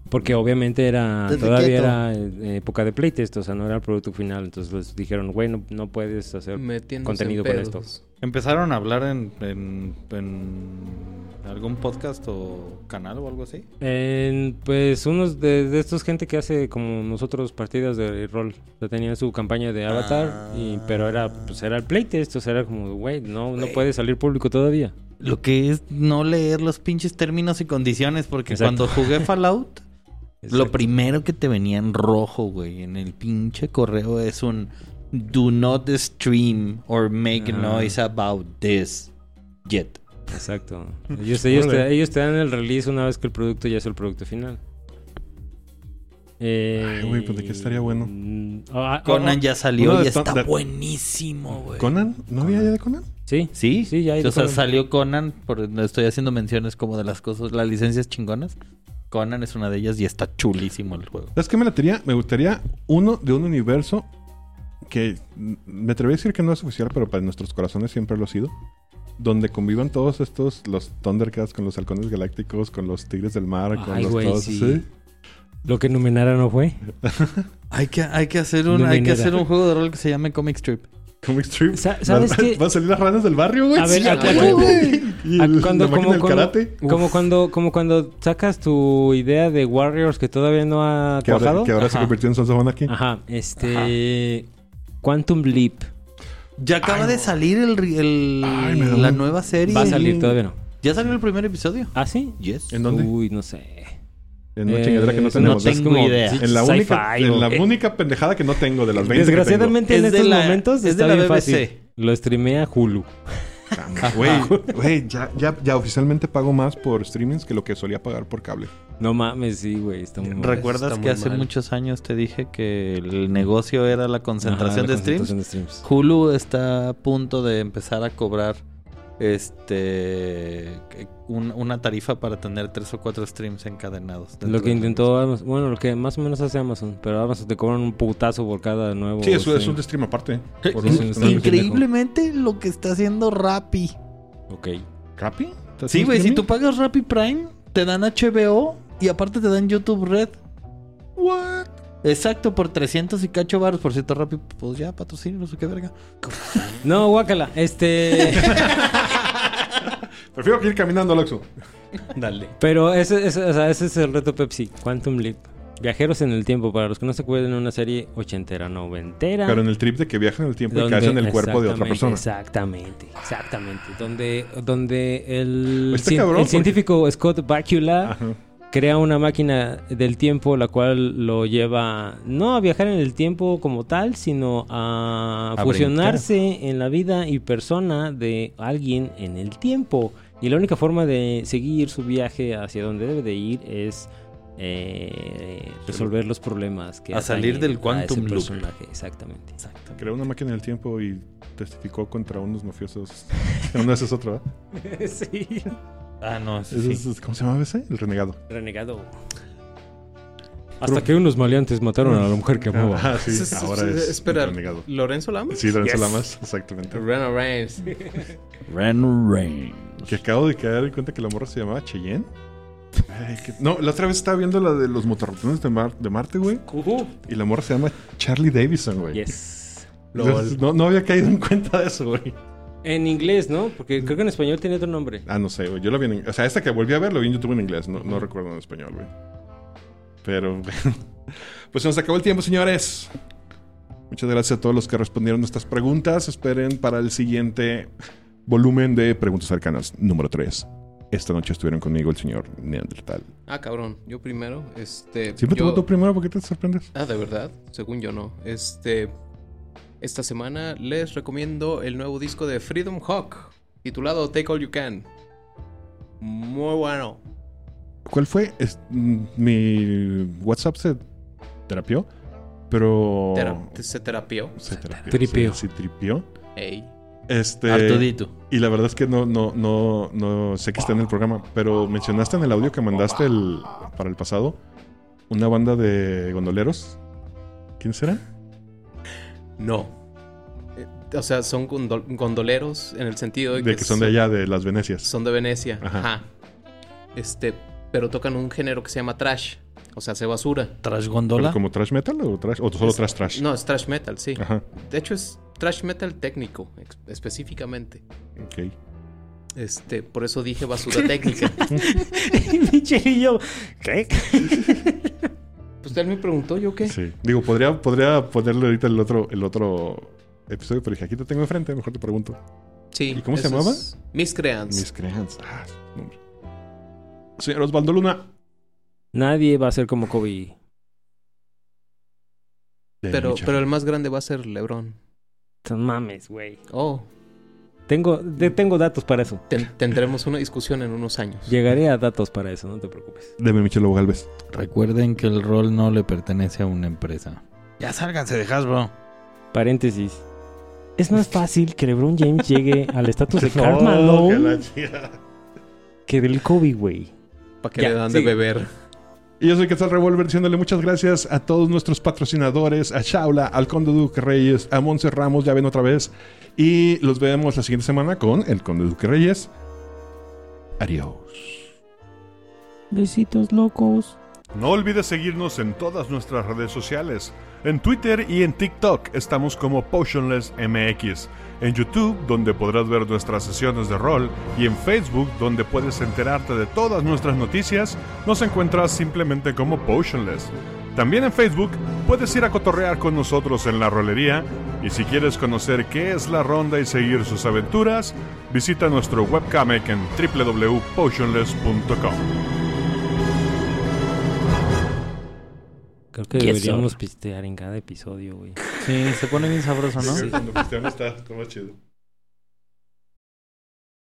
Porque obviamente era, Desde todavía quieto. era eh, época de playtest, o sea, no era el producto final, entonces les dijeron, güey, no, no puedes hacer metiéndose contenido en con pedos. esto. ¿Empezaron a hablar en, en, en algún podcast o canal o algo así? En, pues unos de, de estos gente que hace como nosotros partidas de rol. O sea, tenían su campaña de Avatar, y, pero era pues era el playtest, o sea, era como, güey, no, no puede salir público todavía. Lo que es no leer los pinches términos y condiciones, porque Exacto. cuando jugué Fallout, lo primero que te venía en rojo, güey, en el pinche correo es un Do not stream or make Ah. noise about this yet. Exacto. Ellos, ellos, te, Órale. ellos te dan el release una vez que el producto ya es el producto final. Eh, Ay, güey, pues, ¿de qué estaría bueno? mm, ah, ah, Conan ah, ya salió y está de- buenísimo, güey. ¿Conan? ¿No había ya de Conan? Sí, Sí, Sí, ya hay de O sea, Conan. salió Conan, por, estoy haciendo menciones como de las cosas, las licencias chingonas. Conan es una de ellas y está chulísimo el juego. ¿Sabes qué me latería? Me gustaría uno de un universo que me atreví a decir que no es oficial, pero para nuestros corazones siempre lo ha sido. Donde convivan todos estos, los Thundercats con los halcones galácticos, con los tigres del mar, con los güey, todos sí. así. Lo que Numenara no fue. Hay que, hay que hacer un, hay que hacer un juego de rol que se llame Comic Strip. Comic Strip. Sa- ¿sabes qué? Van a salir las ranas del barrio, güey. A ver, Sí, a- güey, a- Ah, el- cuando- como del cuando- karate. Como cuando, como cuando sacas tu idea de Warriors que todavía no ha Que ahora, cuajado. que ahora se convirtió en Sons of Anarchy. Ajá, este... Quantum Leap. Ya acaba de salir el, Ay, la nueva serie. Va a salir, todavía no. ¿Ya salió el primer episodio? ¿Ah, sí? Yes. ¿En dónde? Uy, no sé. En una Eh, chingadera que no es- tenemos. no Es tengo como- idea. En la, única, en la eh, única pendejada que no tengo de las 20 que Desgraciadamente en Es de estos la- momentos es de la bien BBC. fácil. Lo streamea Hulu. tengo. Güey, güey, ya, ya, ya oficialmente pago más por streamings que lo que solía pagar por cable. No mames, sí, güey. Está muy mal. ¿Recuerdas está que muy hace mal. muchos años te dije que el negocio era la concentración Ajá, la de streams? concentración de streams. Hulu está a punto de empezar a cobrar este un- una tarifa para tener tres o cuatro streams encadenados. Lo que intentó Amazon, bueno, lo que más o menos hace Amazon, pero Amazon te cobran un putazo por cada nuevo. Sí, eso es un stream aparte. un- stream. Increíblemente lo que está haciendo Rappi. Ok. ¿Rappi? ¿Estás Sí, güey, si tú pagas Rappi Prime, te dan HBO y aparte te dan YouTube Red. What? Exacto, por 300 y cacho baros. Por cierto, Rappi, pues ya, patrocinio, no sé qué verga. No, guácala. Este. Prefiero que ir caminando al Oxxo. Dale. pero ese, ese, o sea, ese es el reto Pepsi. Quantum Leap. Viajeros en el tiempo. Para los que no se acuerdan, una serie ochentera, noventera. Pero en el trip de que viajan en el tiempo y caes en el cuerpo de otra persona. Exactamente, exactamente. Donde, donde el, Está cien- cabrón, el porque- científico Scott Bakula Ajá. crea una máquina del tiempo la cual lo lleva no a viajar en el tiempo como tal, sino a, A fusionarse en la vida y persona de alguien en el tiempo. Y la única forma de seguir su viaje hacia donde debe de ir es eh, resolver los problemas que A salir del quantum loop. personaje. Exactamente. Creó una máquina del tiempo y testificó contra unos mafiosos. Uno ese es otro, ¿eh? sí. Ah, no, ese sí. ¿Cómo se llama ese? El renegado. Renegado. Hasta que unos maleantes mataron a la mujer que amaba. Ah, sí. Ahora es- es espera, renegado. ¿Lorenzo Lamas? Sí, Lorenzo Yes. Lamas, exactamente. Reno Reigns. Ren Rain. Que acabo de caer en cuenta que la morra se llamaba Cheyenne. Ay, que- No, la otra vez estaba viendo la de los motorratones de, Mar- de Marte, güey. Y la morra se llama Charlie Davidson, güey. Yes. Entonces, No, no había caído en cuenta de eso, güey. En inglés, ¿no? Porque creo que en español tiene otro nombre. Ah, no sé, güey. Yo la vi en O sea, esta que volví a ver, lo vi en YouTube en inglés. No, no recuerdo en español, güey. Pero, pues se nos acabó el tiempo, señores. Muchas gracias a todos los que respondieron nuestras preguntas. Esperen para el siguiente volumen de Preguntas Cercanas número 3. Esta noche estuvieron conmigo el señor Neandertal. Ah, cabrón. Yo primero. Este. Siempre te yo- voto primero porque te sorprendes. Ah, de verdad. Según yo no. Este. Esta semana les recomiendo el nuevo disco de Freedom Hawk. Titulado Take All You Can. Muy bueno. ¿Cuál fue? Es- mm, mi WhatsApp se terapió, pero... Tera- se terapió. Se terapió. Tripió. Se, se tripió. Ey. Este... Artudito. Y la verdad es que no, no, no, no sé que está en el programa, pero mencionaste en el audio que mandaste el, para el pasado una banda de gondoleros. ¿Quién será? No. Eh, O sea, son gondol- gondoleros en el sentido de, De que son de allá, de las Venecias. Son de Venecia. Ajá. Ajá. Este. Pero tocan un género que se llama trash. O sea, hace basura. Trash ¿Pero Gondola. como trash metal o, trash, o solo Es- trash trash? No, es trash metal, sí. Ajá, De hecho, es trash metal técnico, ex- específicamente. ok. Este, por eso dije basura técnica. Michelillo. ¿Qué? Pues él me preguntó, ¿yo qué? Sí. Digo, podría, podría ponerle ahorita el otro, el otro episodio, pero dije, aquí te tengo enfrente, mejor te pregunto. Sí. ¿Y cómo se llamaba? Miscreants. Miscreants. Ah, su nombre. Señor Osvaldo Luna. Nadie va a ser como Kobe. Pero, pero el más grande va a ser LeBron. Son mames, güey. Oh, Tengo, de- tengo datos para eso. ten- tendremos una discusión en unos años. Llegaré a datos para eso, no te preocupes. Deme Michelo Galvez. Recuerden que el rol no le pertenece a una empresa. Ya sálganse de Hasbro. Paréntesis. Es más fácil que LeBron James llegue al estatus de No, que Malone chica. que del Kobe, güey. Para que Ya, le dan de beber. Y yo soy Quetzal Revolver diciéndole muchas gracias a todos nuestros patrocinadores, a Shaula, al Conde Duque Reyes, a Monse Ramos, ya ven otra vez. Y los vemos la siguiente semana con el Conde Duque Reyes. Adiós. Besitos locos. No olvides seguirnos en todas nuestras redes sociales. En Twitter y en TikTok estamos como Potionless MX. En YouTube, donde podrás ver nuestras sesiones de rol. Y en Facebook, donde puedes enterarte de todas nuestras noticias, nos encuentras simplemente como Potionless. También en Facebook puedes ir a cotorrear con nosotros en la rolería. Y si quieres conocer qué es la ronda y seguir sus aventuras, visita nuestro webcomic en www.potionless.com. Creo que deberíamos pistear en cada episodio, güey. Sí, se pone bien sabroso, ¿no? Sí. Cuando pisteamos está, está más chido.